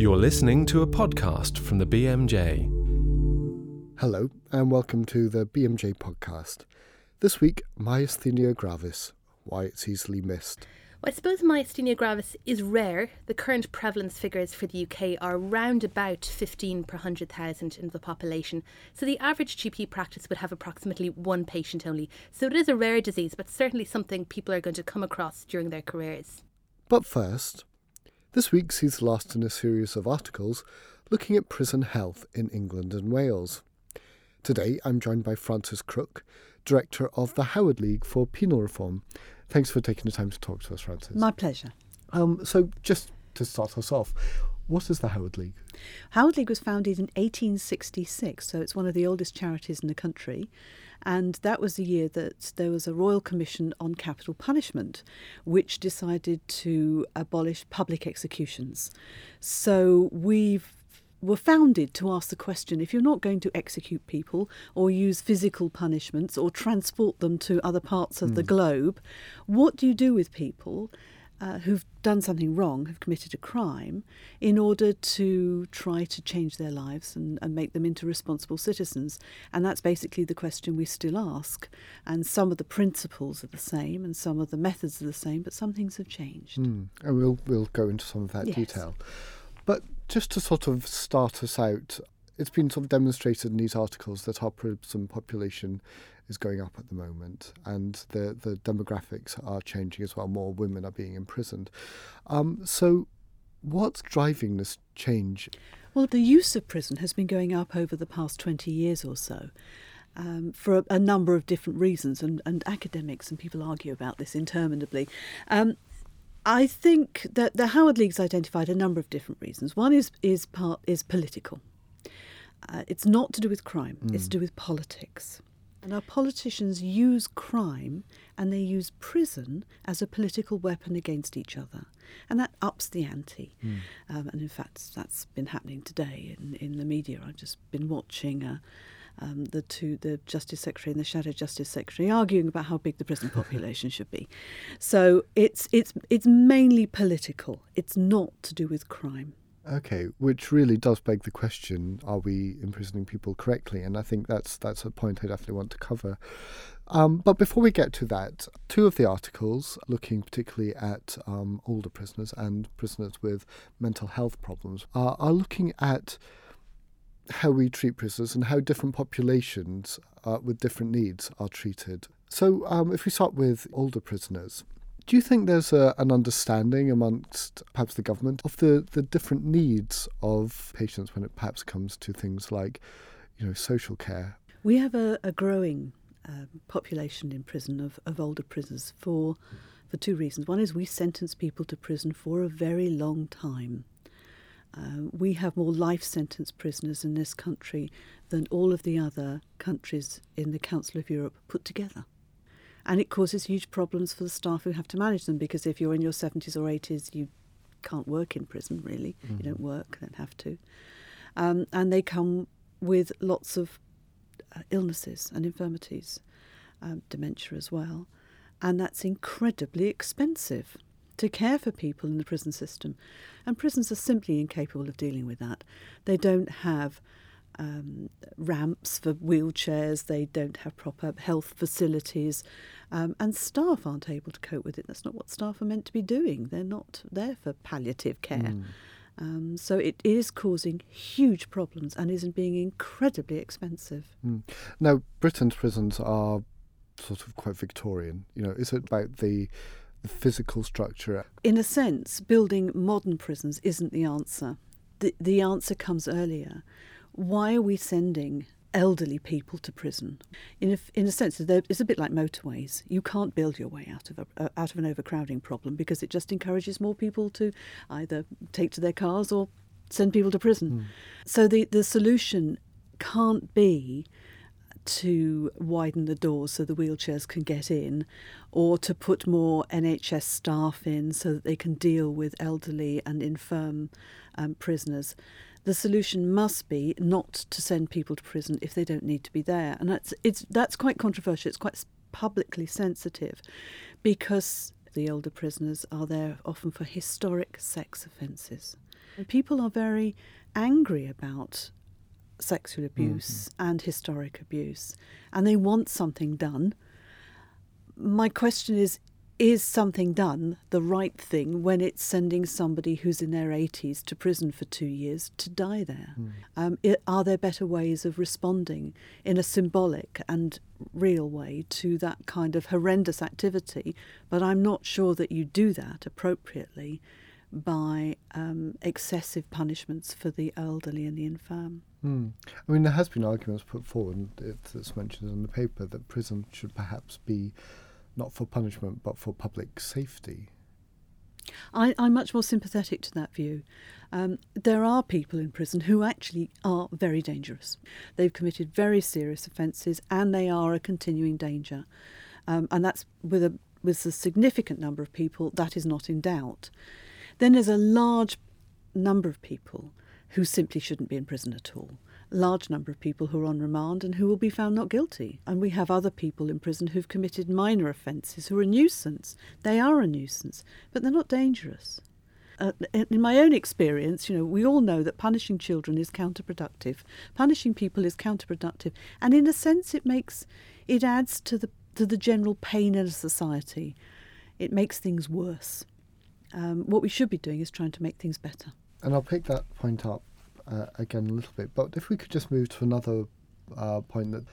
You're listening to a podcast from the BMJ. Hello, and welcome to the BMJ podcast. This week, myasthenia gravis, why it's easily missed. Well, I suppose myasthenia gravis is rare. The current prevalence figures for the UK are around about 15 per 100,000 in the population. So the average GP practice would have approximately one patient only. So it is a rare disease, but certainly something people are going to come across during their careers. But first, this week sees the last in a series of articles looking at prison health in England and Wales. Today, I'm joined by Frances Crook, Director of the Howard League for Penal Reform. Thanks for taking the time to talk to us, Frances. My pleasure. Um, so, just to start us off, what is the Howard League? Howard League was founded in 1866, so it's one of the oldest charities in the country. And that was the year that there was a Royal Commission on Capital Punishment, which decided to abolish public executions. So we've were founded to ask the question if you're not going to execute people or use physical punishments or transport them to other parts of mm. the globe, what do you do with people uh, who've done something wrong, have committed a crime, in order to try to change their lives and, and, make them into responsible citizens. And that's basically the question we still ask. And some of the principles are the same and some of the methods are the same, but some things have changed. Mm. And we'll, we'll go into some of that yes. detail. But just to sort of start us out, it's been sort of demonstrated in these articles that our prison population is going up at the moment, and the the demographics are changing as well. More women are being imprisoned. Um, so, what's driving this change? Well, the use of prison has been going up over the past twenty years or so. Um, for a, a, number of different reasons, and, and academics and people argue about this interminably. Um, I think that the Howard League's identified a number of different reasons. One is is part is political. Uh, it's not to do with crime; mm. it's to do with politics. And our politicians use crime and they use prison as a political weapon against each other. And that ups the ante. Mm. Um, and in fact, that's been happening today in, in the media. I've just been watching uh, um, the two, the Justice Secretary and the Shadow Justice Secretary, arguing about how big the prison population should be. So it's, it's, it's mainly political, it's not to do with crime. Okay, which really does beg the question: Are we imprisoning people correctly? And I think that's that's a point I definitely want to cover. Um, but before we get to that, two of the articles looking particularly at um, older prisoners and prisoners with mental health problems are, are looking at how we treat prisoners and how different populations uh, with different needs are treated. So, um, if we start with older prisoners, do you think there's a, an understanding amongst perhaps the government of the, the different needs of patients when it perhaps comes to things like, you know, social care? We have a, a growing uh, population in prison of, of older prisoners for for two reasons. One is we sentence people to prison for a very long time. Uh, we have more life sentence prisoners in this country than all of the other countries in the Council of Europe put together and it causes huge problems for the staff who have to manage them because if you're in your 70s or 80s, you can't work in prison really. Mm-hmm. You don't work, don't have to. Um, and they come with lots of uh, illnesses and infirmities, um, dementia as well. And that's incredibly expensive to care for people in the prison system. And prisons are simply incapable of dealing with that. They don't have um, ramps for wheelchairs, they don't have proper health facilities, um, and staff aren't able to cope with it. That's not what staff are meant to be doing. They're not there for palliative care. Mm. Um, so it is causing huge problems and is being incredibly expensive. Mm. Now, Britain's prisons are sort of quite Victorian. You know, is it about the the physical structure? In a sense, building modern prisons isn't the answer. The, the answer comes earlier why are we sending elderly people to prison? In a, in a sense, it's a bit like motorways. You can't build your way out of a, uh, out of an overcrowding problem because it just encourages more people to either take to their cars or send people to prison. Mm. So the the solution can't be to widen the doors so the wheelchairs can get in, or to put more NHS staff in so that they can deal with elderly and infirm um, prisoners the solution must be not to send people to prison if they don't need to be there. And that's it's that's quite controversial. It's quite publicly sensitive because The older prisoners are there often for historic sex offences. People are very angry about sexual abuse mm-hmm. and historic abuse, and they want something done. My question is is something done the right thing when it's sending somebody who's in their 80s to prison for two years to die there? Mm. Um, it, are there better ways of responding in a symbolic and real way to that kind of horrendous activity? But I'm not sure that you do that appropriately by um, excessive punishments for the elderly and the infirm. Mm. I mean, there has been arguments put forward, it's mentioned in the paper, that prison should perhaps be not for punishment but for public safety. I, am much more sympathetic to that view. Um, there are people in prison who actually are very dangerous. They've committed very serious offences and they are a continuing danger. Um, and that's with a, with a significant number of people, that is not in doubt. Then there's a large number of people who simply shouldn't be in prison at all large number of people who are on remand and who will be found not guilty. And we have other people in prison who've committed minor offences who are a nuisance. They are a nuisance, but they're not dangerous. Uh, in my own experience, you know, we all know that punishing children is counterproductive. Punishing people is counterproductive, and in a sense, it makes it adds to the to the general pain in a society. It makes things worse. Um, what we should be doing is trying to make things better. And I'll pick that point up uh, again a little bit. But if we could just move to another uh, point that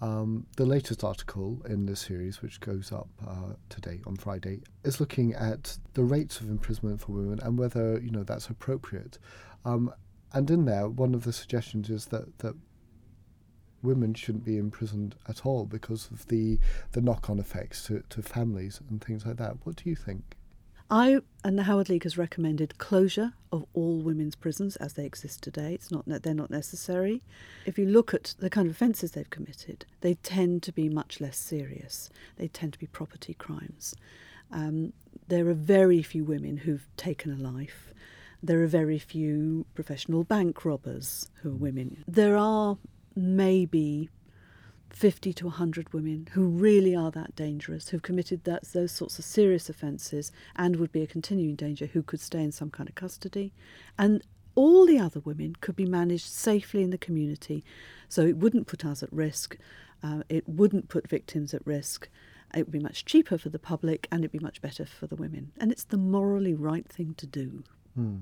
um, the latest article in this series, which goes up uh, today on Friday, is looking at the rates of imprisonment for women and whether you know that's appropriate. Um, and in there, one of the suggestions is that that women shouldn't be imprisoned at all because of the the knock-on effects to, to families and things like that. What do you think? I and the Howard League has recommended closure of all women's prisons as they exist today. It's not they're not necessary. If you look at the kind of offences they've committed, they tend to be much less serious. They tend to be property crimes. Um, there are very few women who've taken a life. There are very few professional bank robbers who are women. There are maybe 50 to 100 women who really are that dangerous, who've committed that, those sorts of serious offences and would be a continuing danger, who could stay in some kind of custody. And all the other women could be managed safely in the community. So it wouldn't put us at risk, uh, it wouldn't put victims at risk. It would be much cheaper for the public and it'd be much better for the women. And it's the morally right thing to do. Hmm.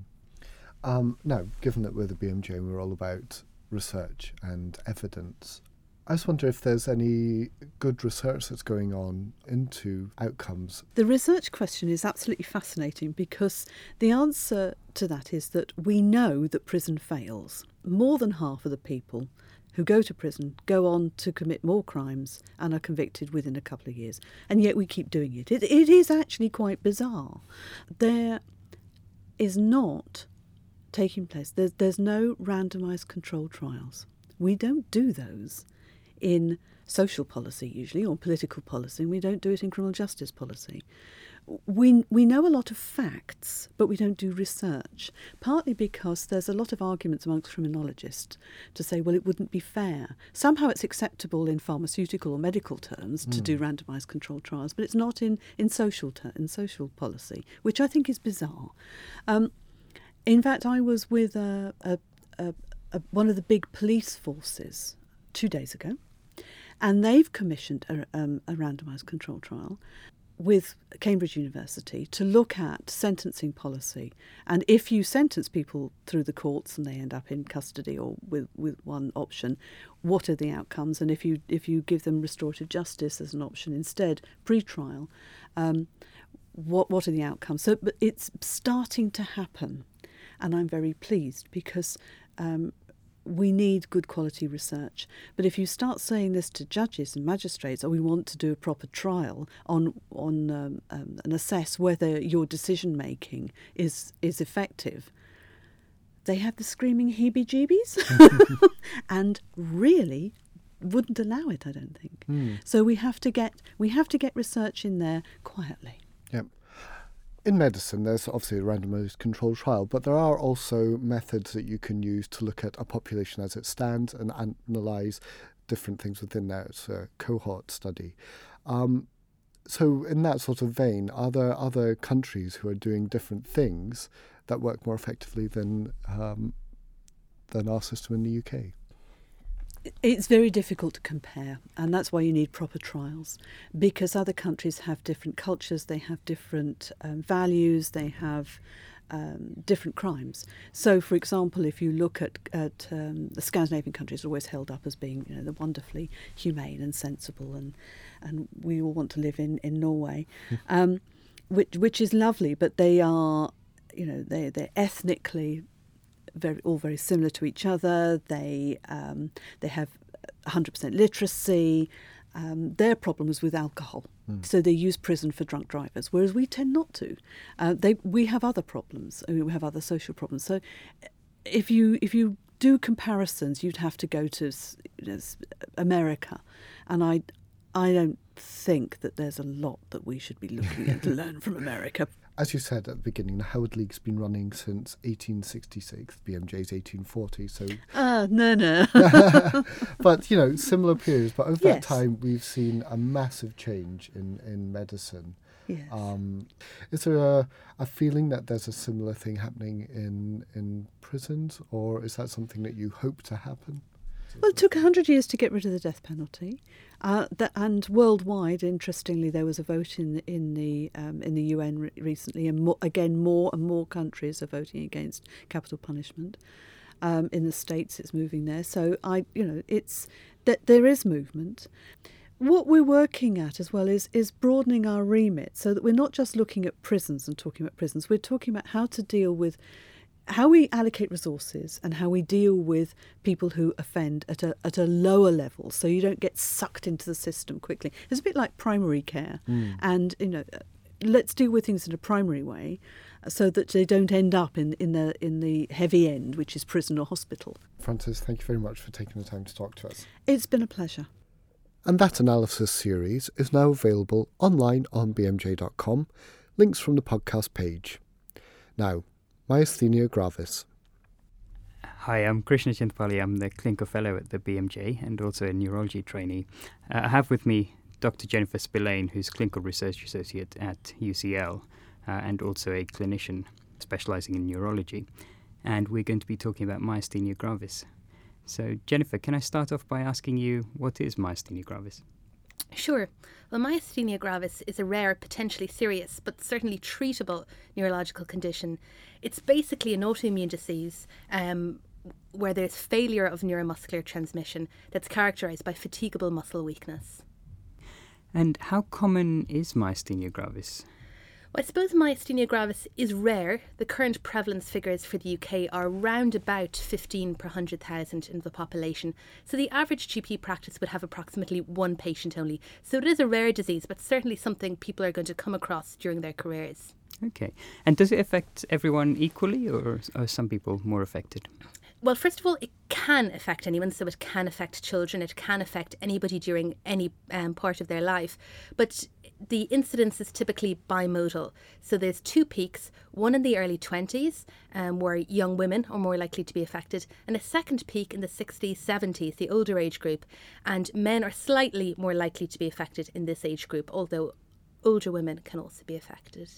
Um, now, given that we're the BMJ and we're all about research and evidence, I just wonder if there's any good research that's going on into outcomes. The research question is absolutely fascinating because the answer to that is that we know that prison fails. More than half of the people who go to prison go on to commit more crimes and are convicted within a couple of years. And yet we keep doing it. It, it is actually quite bizarre. There is not taking place, there's, there's no randomised controlled trials. We don't do those in social policy usually or political policy and we don't do it in criminal justice policy we we know a lot of facts but we don't do research partly because there's a lot of arguments amongst criminologists to say well it wouldn't be fair somehow it's acceptable in pharmaceutical or medical terms mm. to do hmm. randomized controlled trials but it's not in in social ter- in social policy which i think is bizarre um, in fact i was with a, a, a, one of the big police forces two days ago and they've commissioned a, um, a randomised control trial with Cambridge University to look at sentencing policy. And if you sentence people through the courts and they end up in custody or with, with one option, what are the outcomes? And if you if you give them restorative justice as an option instead, pre-trial, um, what what are the outcomes? So it's starting to happen, and I'm very pleased because um, we need good quality research. But if you start saying this to judges and magistrates, or we want to do a proper trial on on um, um, and assess whether your decision making is is effective, they have the screaming heebie-jeebies, and really wouldn't allow it. I don't think. Mm. So we have to get we have to get research in there quietly. Yep in medicine, there's obviously a randomized controlled trial, but there are also methods that you can use to look at a population as it stands and analyze different things within there. It's a cohort study. Um, So, in that sort of vein, are there other countries who are doing different things that work more effectively than um, than our system in the UK? It's very difficult to compare, and that's why you need proper trials because other countries have different cultures, they have different um, values, they have um, different crimes. So, for example, if you look at, at um, the Scandinavian countries, are always held up as being you know, the wonderfully humane and sensible, and, and we all want to live in, in Norway, um, which, which is lovely, but they are, you know, they, they're ethnically very all very similar to each other. They um, they have 100% literacy. Um, their problem is with alcohol, mm. so they use prison for drunk drivers, whereas we tend not to. Uh, they we have other problems. I mean, we have other social problems. So if you if you do comparisons, you'd have to go to you know, America, and I I don't think that there's a lot that we should be looking at to learn from America as you said at the beginning, the Howard League's been running since 1866. BMJ's 1840. So, ah, uh, no, no. but you know, similar periods. But over yes. that time, we've seen a massive change in in medicine. Yes. Um, is there a, a feeling that there's a similar thing happening in in prisons, or is that something that you hope to happen? Well, it took 100 years to get rid of the death penalty. Uh, and worldwide, interestingly, there was a vote in, in, the, um, in the UN re- recently, and mo- again, more and more countries are voting against capital punishment. Um, in the States, it's moving there. So, I, you know, it's that there is movement. What we're working at as well is, is broadening our remit so that we're not just looking at prisons and talking about prisons, we're talking about how to deal with how we allocate resources and how we deal with people who offend at a, at a lower level so you don't get sucked into the system quickly. It's a bit like primary care. Mm. And, you know, let's deal with things in a primary way so that they don't end up in, in, the, in the heavy end, which is prison or hospital. Frances, thank you very much for taking the time to talk to us. It's been a pleasure. And that analysis series is now available online on bmj.com. Links from the podcast page. Now, myasthenia gravis. Hi, I'm Krishna Chinthapalli. I'm the clinical fellow at the BMJ and also a neurology trainee. Uh, I have with me Dr. Jennifer Spillane, who's clinical research associate at UCL uh, and also a clinician specializing in neurology. And we're going to be talking about myasthenia gravis. So, Jennifer, can I start off by asking you what is myasthenia gravis? Sure. Well, myasthenia gravis is a rare, potentially serious, but certainly treatable neurological condition. It's basically an autoimmune disease um, where there's failure of neuromuscular transmission that's characterized by fatigable muscle weakness. And how common is myasthenia gravis? Well, I suppose myasthenia gravis is rare. The current prevalence figures for the UK are around about 15 per 100,000 in the population. So the average GP practice would have approximately one patient only. So it is a rare disease, but certainly something people are going to come across during their careers. Okay. And does it affect everyone equally, or are some people more affected? Well, first of all, it can affect anyone, so it can affect children, it can affect anybody during any um, part of their life. But the incidence is typically bimodal. So there's two peaks, one in the early 20s, um, where young women are more likely to be affected, and a second peak in the 60s, 70s, the older age group. And men are slightly more likely to be affected in this age group, although older women can also be affected.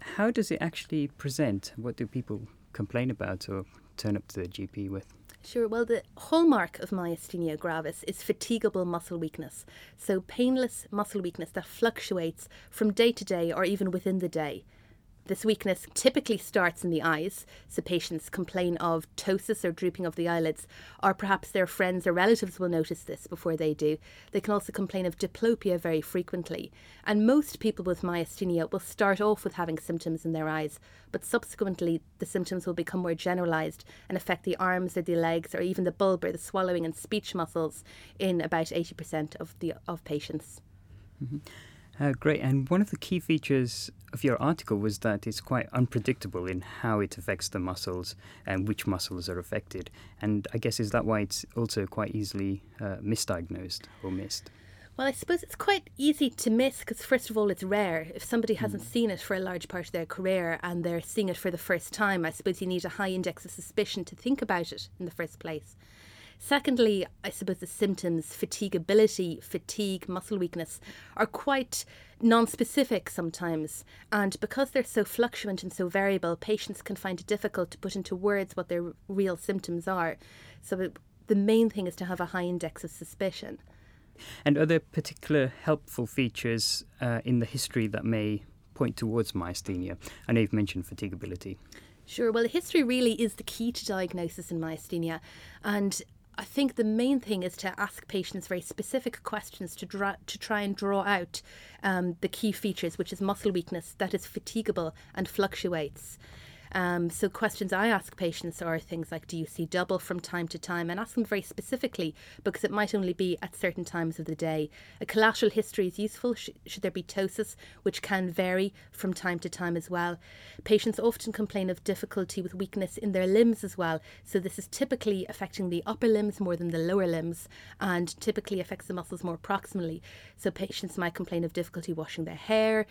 How does it actually present? What do people complain about or turn up to the GP with? Sure. Well, the hallmark of myasthenia gravis is fatigable muscle weakness. So, painless muscle weakness that fluctuates from day to day or even within the day. This weakness typically starts in the eyes, so patients complain of ptosis or drooping of the eyelids, or perhaps their friends or relatives will notice this before they do. They can also complain of diplopia very frequently. And most people with myasthenia will start off with having symptoms in their eyes, but subsequently the symptoms will become more generalized and affect the arms or the legs or even the bulbar, the swallowing and speech muscles in about 80% of the of patients. Mm-hmm. Uh, great. And one of the key features of your article was that it's quite unpredictable in how it affects the muscles and which muscles are affected. And I guess is that why it's also quite easily uh, misdiagnosed or missed? Well, I suppose it's quite easy to miss because, first of all, it's rare. If somebody hasn't mm. seen it for a large part of their career and they're seeing it for the first time, I suppose you need a high index of suspicion to think about it in the first place. Secondly, I suppose the symptoms, fatigability, fatigue, muscle weakness, are quite non-specific sometimes. And because they're so fluctuant and so variable patients can find it difficult to put into words what their real symptoms are. So the main thing is to have a high index of suspicion. And are there particular helpful features uh, in the history that may point towards myasthenia? I know you've mentioned fatigability Sure. Well, history really is the key to diagnosis in myasthenia. And I think the main thing is to ask patients very specific questions to draw, to try and draw out um, the key features, which is muscle weakness that is fatigable and fluctuates. Um, so questions I ask patients are things like, do you see double from time to time? And ask them very specifically because it might only be at certain times of the day. A collateral history is useful. Sh- should there be ptosis, which can vary from time to time as well? Patients often complain of difficulty with weakness in their limbs as well. So this is typically affecting the upper limbs more than the lower limbs and typically affects the muscles more proximally. So patients might complain of difficulty washing their hair,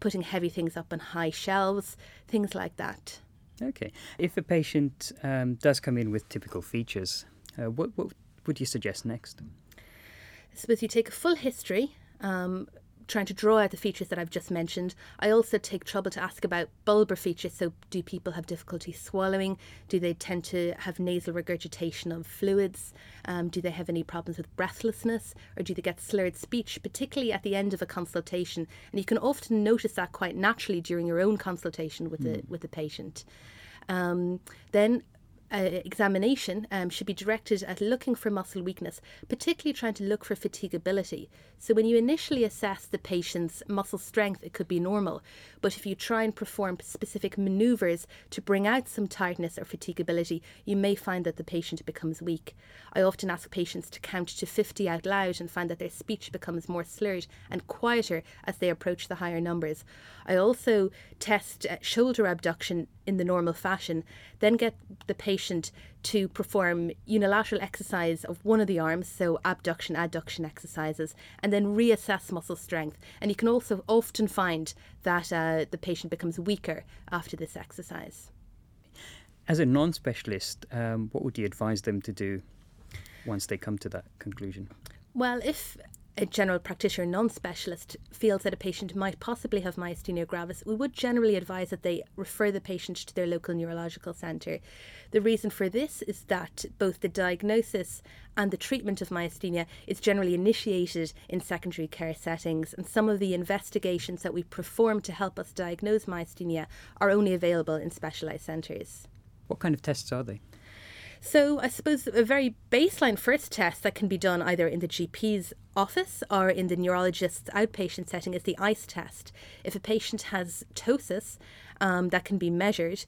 putting heavy things up on high shelves, things like that. Okay. If a patient um, does come in with typical features, uh, what, what would you suggest next? I suppose you take a full history, um, trying to draw out the features that I've just mentioned. I also take trouble to ask about bulbar features. So, do people have difficulty swallowing? Do they tend to have nasal regurgitation of fluids? Um, do they have any problems with breathlessness? Or do they get slurred speech, particularly at the end of a consultation? And you can often notice that quite naturally during your own consultation with, mm. the, with the patient. Um, then uh, examination um, should be directed at looking for muscle weakness, particularly trying to look for fatigability. So, when you initially assess the patient's muscle strength, it could be normal. But if you try and perform specific maneuvers to bring out some tiredness or fatigability, you may find that the patient becomes weak. I often ask patients to count to 50 out loud and find that their speech becomes more slurred and quieter as they approach the higher numbers. I also test uh, shoulder abduction in the normal fashion, then get the patient to perform unilateral exercise of one of the arms, so abduction, adduction exercises, and then reassess muscle strength. And you can also often find that uh, the patient becomes weaker after this exercise. As a non specialist, um, what would you advise them to do once they come to that conclusion? Well, if a general practitioner non specialist feels that a patient might possibly have myasthenia gravis, we would generally advise that they refer the patient to their local neurological centre. The reason for this is that both the diagnosis and the treatment of myasthenia is generally initiated in secondary care settings, and some of the investigations that we perform to help us diagnose myasthenia are only available in specialised centres. What kind of tests are they? So I suppose a very baseline first test that can be done either in the GP's office or in the neurologist's outpatient setting is the ICE test. If a patient has ptosis, um, that can be measured.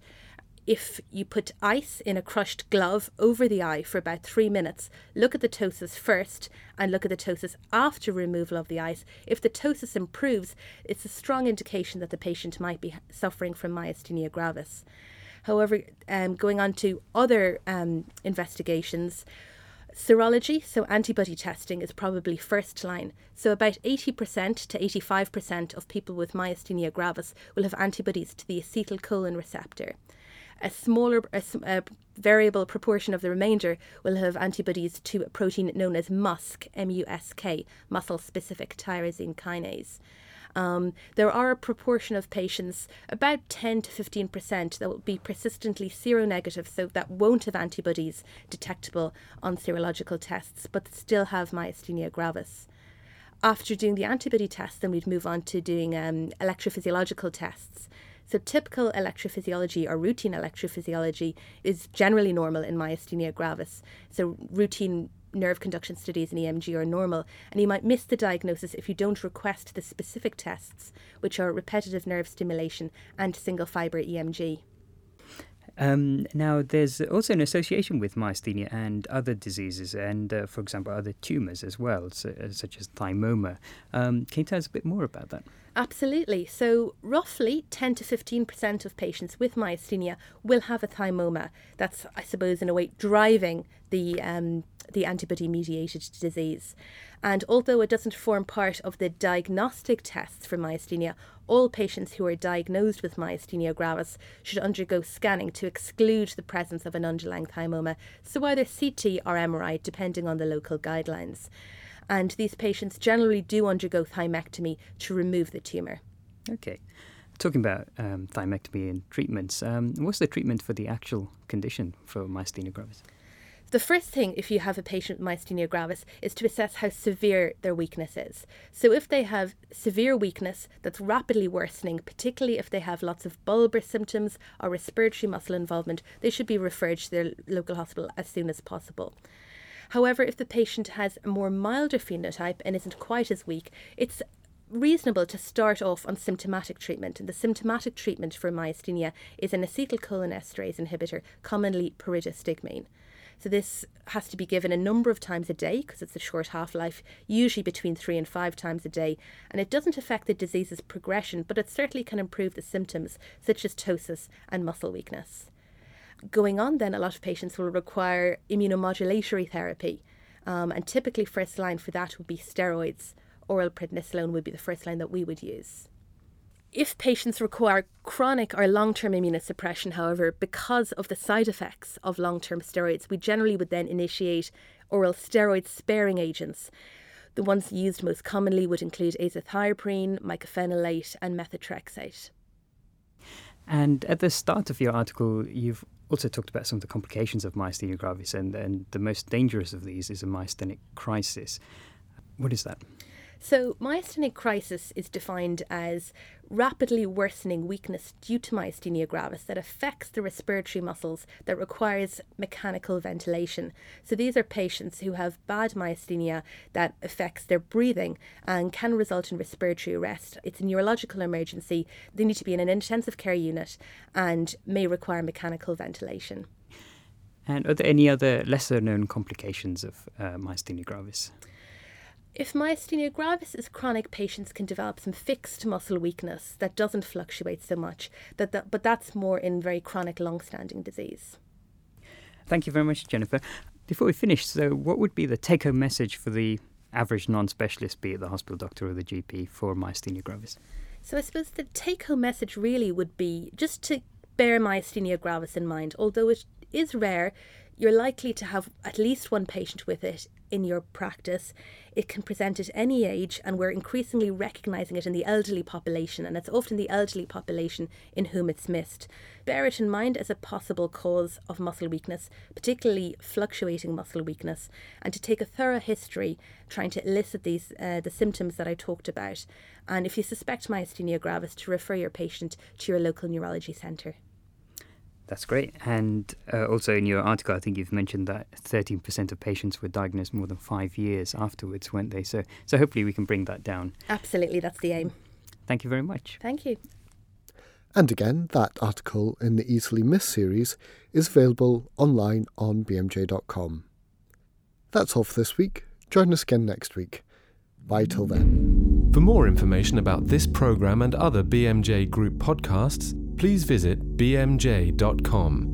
If you put ice in a crushed glove over the eye for about three minutes, look at the ptosis first and look at the ptosis after removal of the ice. If the ptosis improves, it's a strong indication that the patient might be suffering from myasthenia gravis. However, um, going on to other um, investigations, serology, so antibody testing, is probably first line. So, about 80% to 85% of people with myasthenia gravis will have antibodies to the acetylcholine receptor. A smaller, a, a variable proportion of the remainder will have antibodies to a protein known as MuSK, M-U-S-K, muscle specific tyrosine kinase. Um, there are a proportion of patients, about 10 to 15%, that will be persistently seronegative, so that won't have antibodies detectable on serological tests, but still have myasthenia gravis. After doing the antibody test, then we'd move on to doing um, electrophysiological tests. So, typical electrophysiology or routine electrophysiology is generally normal in myasthenia gravis. So, routine nerve conduction studies in EMG are normal, and you might miss the diagnosis if you don't request the specific tests, which are repetitive nerve stimulation and single fibre EMG. Um, now, there's also an association with myasthenia and other diseases, and uh, for example, other tumours as well, so, uh, such as thymoma. Um, can you tell us a bit more about that? Absolutely. So, roughly 10 to 15% of patients with myasthenia will have a thymoma. That's, I suppose, in a way, driving the um, the antibody mediated disease. And although it doesn't form part of the diagnostic tests for myasthenia, all patients who are diagnosed with myasthenia gravis should undergo scanning to exclude the presence of an underlying thymoma, so either CT or MRI, depending on the local guidelines. And these patients generally do undergo thymectomy to remove the tumour. Okay. Talking about um, thymectomy and treatments, um, what's the treatment for the actual condition for myasthenia gravis? The first thing, if you have a patient with myasthenia gravis, is to assess how severe their weakness is. So, if they have severe weakness that's rapidly worsening, particularly if they have lots of bulbar symptoms or respiratory muscle involvement, they should be referred to their local hospital as soon as possible. However, if the patient has a more milder phenotype and isn't quite as weak, it's reasonable to start off on symptomatic treatment. And the symptomatic treatment for myasthenia is an acetylcholinesterase inhibitor, commonly pyridostigmine. So this has to be given a number of times a day because it's a short half life, usually between three and five times a day. And it doesn't affect the disease's progression, but it certainly can improve the symptoms such as ptosis and muscle weakness. Going on, then, a lot of patients will require immunomodulatory therapy. Um, and typically, first line for that would be steroids. Oral prednisolone would be the first line that we would use. If patients require chronic or long term immunosuppression, however, because of the side effects of long term steroids, we generally would then initiate oral steroid sparing agents. The ones used most commonly would include azathioprine, mycophenolate, and methotrexate. And at the start of your article, you've also talked about some of the complications of myasthenia gravis, and, and the most dangerous of these is a myasthenic crisis. What is that? So, myasthenic crisis is defined as rapidly worsening weakness due to myasthenia gravis that affects the respiratory muscles that requires mechanical ventilation. So, these are patients who have bad myasthenia that affects their breathing and can result in respiratory arrest. It's a neurological emergency. They need to be in an intensive care unit and may require mechanical ventilation. And are there any other lesser known complications of uh, myasthenia gravis? If myasthenia gravis is chronic, patients can develop some fixed muscle weakness that doesn't fluctuate so much, that, that, but that's more in very chronic, long standing disease. Thank you very much, Jennifer. Before we finish, so what would be the take home message for the average non specialist, be it the hospital doctor or the GP, for myasthenia gravis? So I suppose the take home message really would be just to bear myasthenia gravis in mind. Although it is rare, you're likely to have at least one patient with it in your practice. It can present at any age, and we're increasingly recognizing it in the elderly population, and it's often the elderly population in whom it's missed. Bear it in mind as a possible cause of muscle weakness, particularly fluctuating muscle weakness, and to take a thorough history trying to elicit these uh, the symptoms that I talked about. And if you suspect myasthenia gravis, to refer your patient to your local neurology centre. That's great. And uh, also in your article, I think you've mentioned that 13% of patients were diagnosed more than five years afterwards, weren't they? So, so hopefully we can bring that down. Absolutely, that's the aim. Thank you very much. Thank you. And again, that article in the Easily Missed series is available online on bmj.com. That's all for this week. Join us again next week. Bye till then. For more information about this programme and other BMJ Group podcasts, please visit bmj.com.